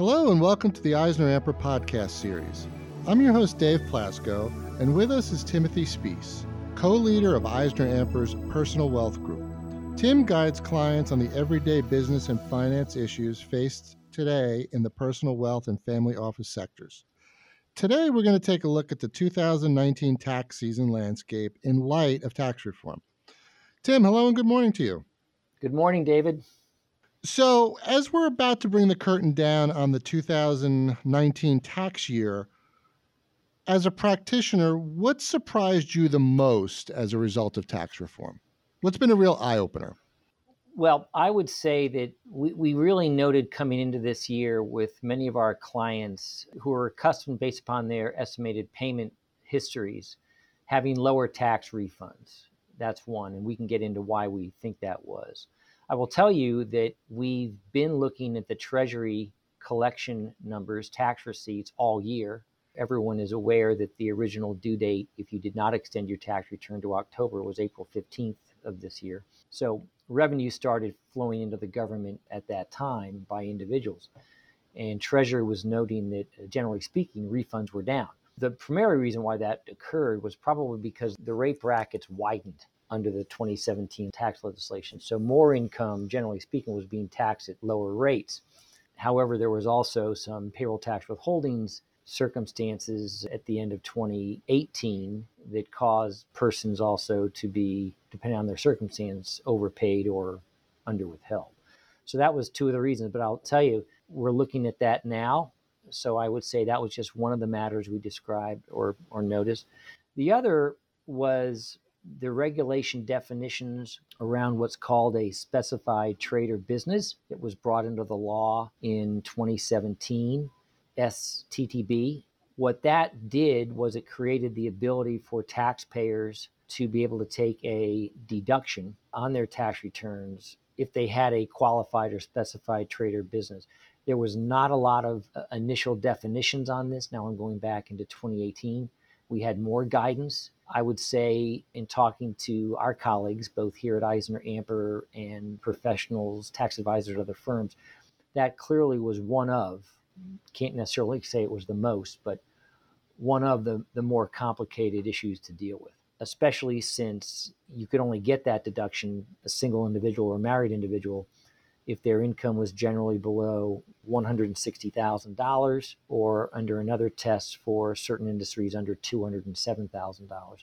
Hello, and welcome to the Eisner Amper podcast series. I'm your host, Dave Plasko, and with us is Timothy Speiss, co leader of Eisner Amper's Personal Wealth Group. Tim guides clients on the everyday business and finance issues faced today in the personal wealth and family office sectors. Today, we're going to take a look at the 2019 tax season landscape in light of tax reform. Tim, hello and good morning to you. Good morning, David. So, as we're about to bring the curtain down on the 2019 tax year, as a practitioner, what surprised you the most as a result of tax reform? What's been a real eye opener? Well, I would say that we, we really noted coming into this year with many of our clients who are accustomed, based upon their estimated payment histories, having lower tax refunds. That's one, and we can get into why we think that was. I will tell you that we've been looking at the Treasury collection numbers, tax receipts all year. Everyone is aware that the original due date, if you did not extend your tax return to October, was April 15th of this year. So revenue started flowing into the government at that time by individuals. And Treasury was noting that, uh, generally speaking, refunds were down. The primary reason why that occurred was probably because the rate brackets widened under the 2017 tax legislation. So more income, generally speaking, was being taxed at lower rates. However, there was also some payroll tax withholdings circumstances at the end of 2018 that caused persons also to be, depending on their circumstance, overpaid or underwithheld. So that was two of the reasons. But I'll tell you, we're looking at that now. So I would say that was just one of the matters we described or, or noticed. The other was the regulation definitions around what's called a specified trade or business. It was brought into the law in 2017 STTB. What that did was it created the ability for taxpayers to be able to take a deduction on their tax returns if they had a qualified or specified trade or business. There was not a lot of uh, initial definitions on this. Now I'm going back into 2018. We had more guidance. I would say, in talking to our colleagues, both here at Eisner Amper and professionals, tax advisors at other firms, that clearly was one of can't necessarily say it was the most, but one of the, the more complicated issues to deal with, especially since you could only get that deduction, a single individual or married individual, if their income was generally below $160,000 or under another test for certain industries under $207,000.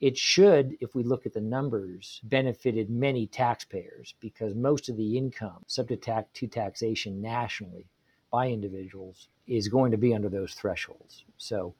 It should, if we look at the numbers, benefited many taxpayers because most of the income subject to taxation nationally by individuals is going to be under those thresholds. So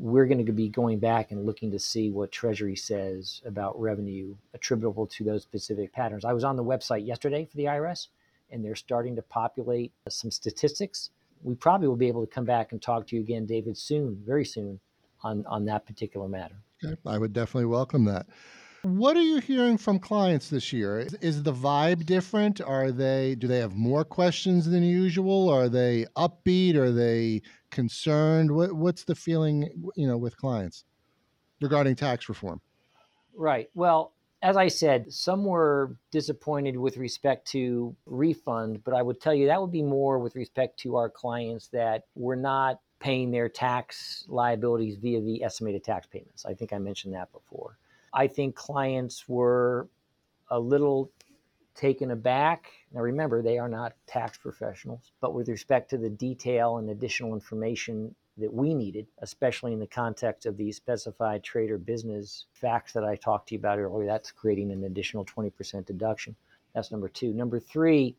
we're going to be going back and looking to see what Treasury says about revenue attributable to those specific patterns. I was on the website yesterday for the IRS, and they're starting to populate some statistics. We probably will be able to come back and talk to you again, David, soon, very soon, on, on that particular matter. Okay. I would definitely welcome that. What are you hearing from clients this year? Is, is, the vibe different? Are they do they have more questions than usual? Are they upbeat? Are they concerned? What, what's the feeling, you know, with clients regarding tax reform? Right. Well, as I said, some were disappointed with respect to refund, but I would tell you that would be more with respect to our clients that were not paying their tax liabilities via the estimated tax payments. I think I mentioned that before. I think clients were a little taken aback. Now, remember, they are not tax professionals, but with respect to the detail and additional information that we needed, especially in the context of the specified trade or business facts that I talked to you about earlier, that's creating an additional 20% deduction. That's number two. Number three,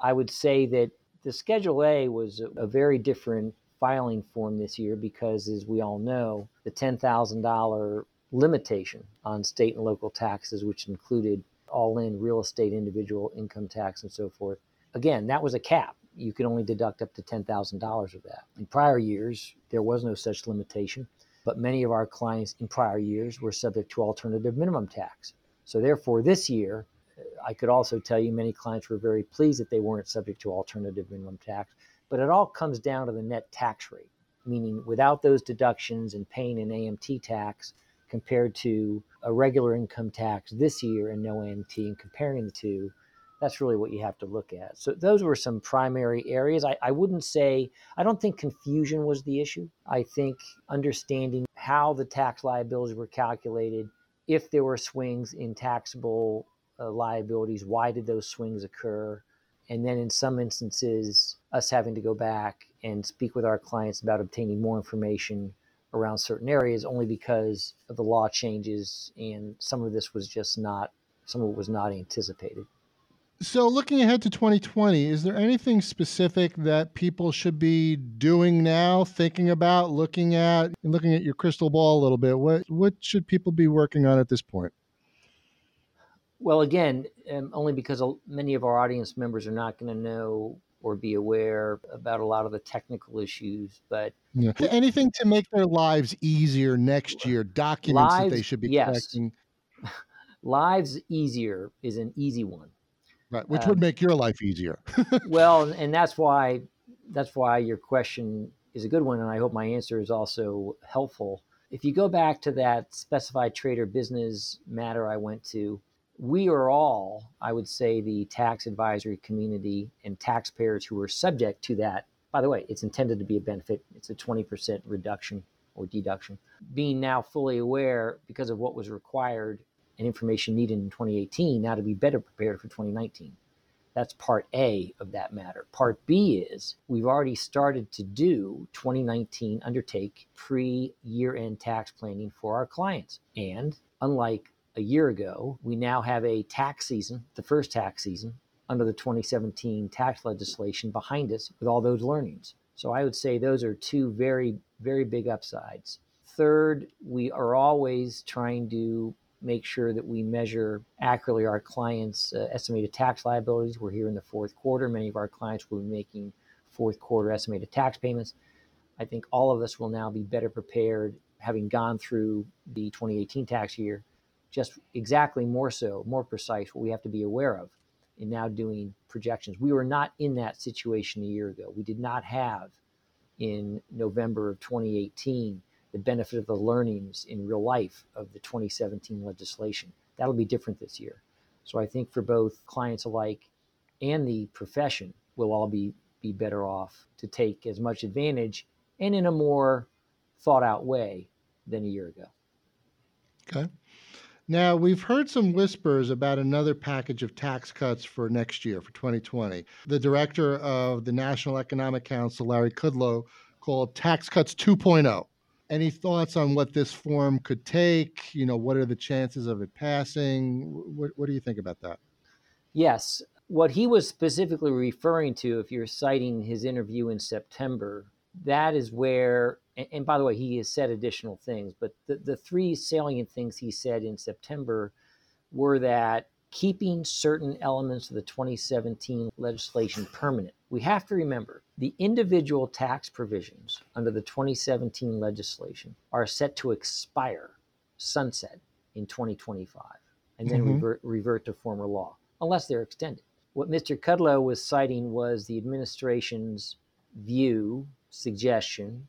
I would say that the Schedule A was a, very different filing form this year because, as we all know, the $10,000 limitation on state and local taxes, which included all in real estate, individual income tax, and so forth. Again, that was a cap. You could only deduct up to $10,000 of that. In prior years, there was no such limitation, but many of our clients in prior years were subject to alternative minimum tax. So, therefore, this year, uh, I could also tell you many clients were very pleased that they weren't subject to alternative minimum tax, but it all comes down to the net tax rate, meaning without those deductions and paying an AMT tax, compared to a regular income tax this year and no AMT and comparing the two, That's really what you have to look at. So those were some primary areas. I, I wouldn't say, I don't think confusion was the issue. I think understanding how the tax liabilities were calculated, if there were swings in taxable uh, liabilities, why did those swings occur? And then in some instances, us having to go back and speak with our clients about obtaining more information around certain areas only because of the law changes and some of this was just not some of it was not anticipated. So, looking ahead to 2020, is there anything specific that people should be doing now, thinking about, looking at, and looking at your crystal ball a little bit? What what should people be working on at this point? Well, again, um, only because many of our audience members are not going to know or be aware about a lot of the technical issues, but yeah. anything to make their lives easier next year, documents lives, that they should be yes. collecting. lives easier is an easy one Right, which um, would make your life easier. well, and that's why that's why your question is a good one, and I hope my answer is also helpful. If you go back to that specified trade or business matter I went to, we are all, I would say, the tax advisory community and taxpayers who are subject to that. By the way, it's intended to be a benefit. It's a 20% reduction or deduction. Being now fully aware because of what was required and information needed in 2018 now to be better prepared for 2019. That's part A of that matter. Part B is we've already started to do 2019 undertake pre year end tax planning for our clients. And unlike a year ago, we now have a tax season, the first tax season under the 2017 tax legislation behind us with all those learnings. So I would say those are two very, very big upsides. Third, we are always trying to make sure that we measure accurately our clients' uh, estimated tax liabilities. We're here in the fourth quarter. Many of our clients will be making fourth quarter estimated tax payments. I think all of us will now be better prepared, having gone through the 2018 tax year, just exactly more so, more precise, what we have to be aware of in now doing projections. We were not in that situation a year ago. We did not have in November of 2018 the benefit of the learnings in real life of the 2017 legislation. That'll be different this year. So I think for both clients alike and the profession, we'll all be, be better off to take as much advantage and in a more thought out way than a year ago. Okay. Now, we've heard some whispers about another package of tax cuts for next year, for 2020. The director of the National Economic Council, Larry Kudlow, called Tax Cuts 2.0. Any thoughts on what this form could take? You know, what are the chances of it passing? What, what do you think about that? Yes. What he was specifically referring to, if you're citing his interview in September, that is where, and, and by the way, he has said additional things, but the, the three salient things he said in September were that keeping certain elements of the 2017 legislation permanent. We have to remember the individual tax provisions under the 2017 legislation are set to expire, sunset in 2025, and then mm-hmm. revert, revert to former law, unless they're extended. What Mr. Kudlow was citing was the administration's view, suggestion,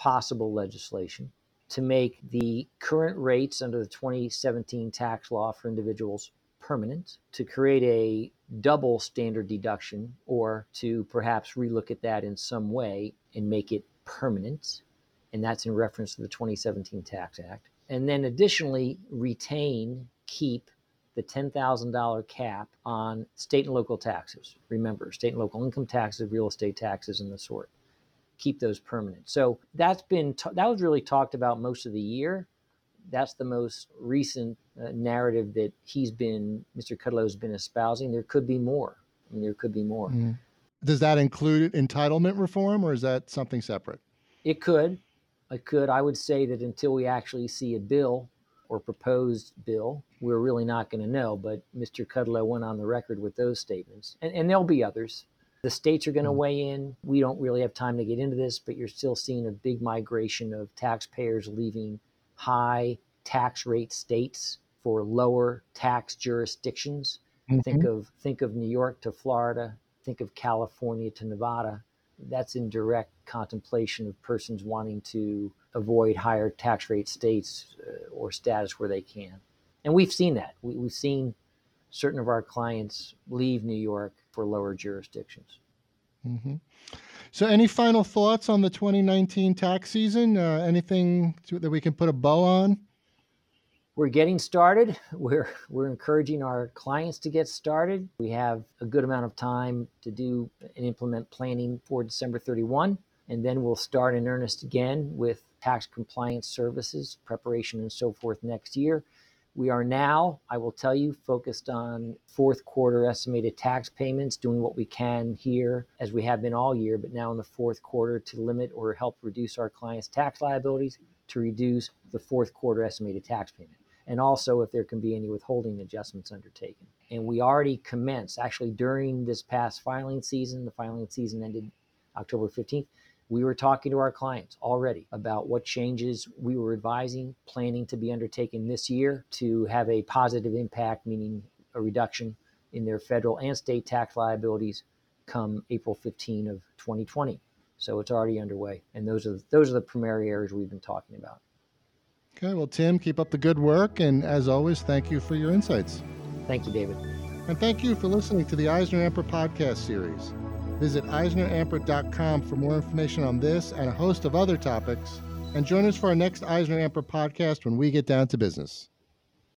possible legislation to make the current rates under the 2017 tax law for individuals permanent, to create a double standard deduction, or to perhaps relook at that in some way and make it permanent. And that's in reference to the 2017 Tax Act. And then additionally, retain, keep the $10,000 cap on state and local taxes. Remember, state and local income taxes, real estate taxes, and the sort. Keep those permanent. So that's been, that was really talked about most of the year that's the most recent uh, narrative that he's been, Mr. Kudlow's been espousing. There could be more. I mean, there could be more. Mm. Does that include entitlement reform, or is that something separate? It could. It could. I would say that until we actually see a bill or proposed bill, we're really not going to know. But Mr. Kudlow went on the record with those statements, and, and there'll be others. The states are going to mm. weigh in. We don't really have time to get into this, but you're still seeing a big migration of taxpayers leaving high tax rate states for lower tax jurisdictions. Mm-hmm. Think of think of New York to Florida, think of California to Nevada. That's in direct contemplation of persons wanting to avoid higher tax rate states uh, or status where they can. And we've seen that. We, have seen certain of our clients leave New York for lower jurisdictions. Mm-hmm. So, any final thoughts on the 2019 tax season? Uh, anything to, that we can put a bow on? We're getting started. We're we're encouraging our clients to get started. We have a good amount of time to do and implement planning for December 31, and then we'll start in earnest again with tax compliance services, preparation, and so forth next year. We are now, I will tell you, focused on fourth quarter estimated tax payments, doing what we can here as we have been all year, but now in the fourth quarter to limit or help reduce our clients' tax liabilities to reduce the fourth quarter estimated tax payment. And also if there can be any withholding adjustments undertaken. And we already commenced, actually, during this past filing season, the filing season ended October 15th we were talking to our clients already about what changes we were advising, planning to be undertaken this year to have a positive impact, meaning a reduction in their federal and state tax liabilities come April 15 of 2020. So it's already underway, and those are those are the primary areas we've been talking about. Okay, well, Tim, keep up the good work, and as always, thank you for your insights. Thank you, David. And thank you for listening to the Eisner Amper podcast series. Visit EisnerAmper.com for more information on this and a host of other topics. And join us for our next Eisner Amper podcast when we get down to business.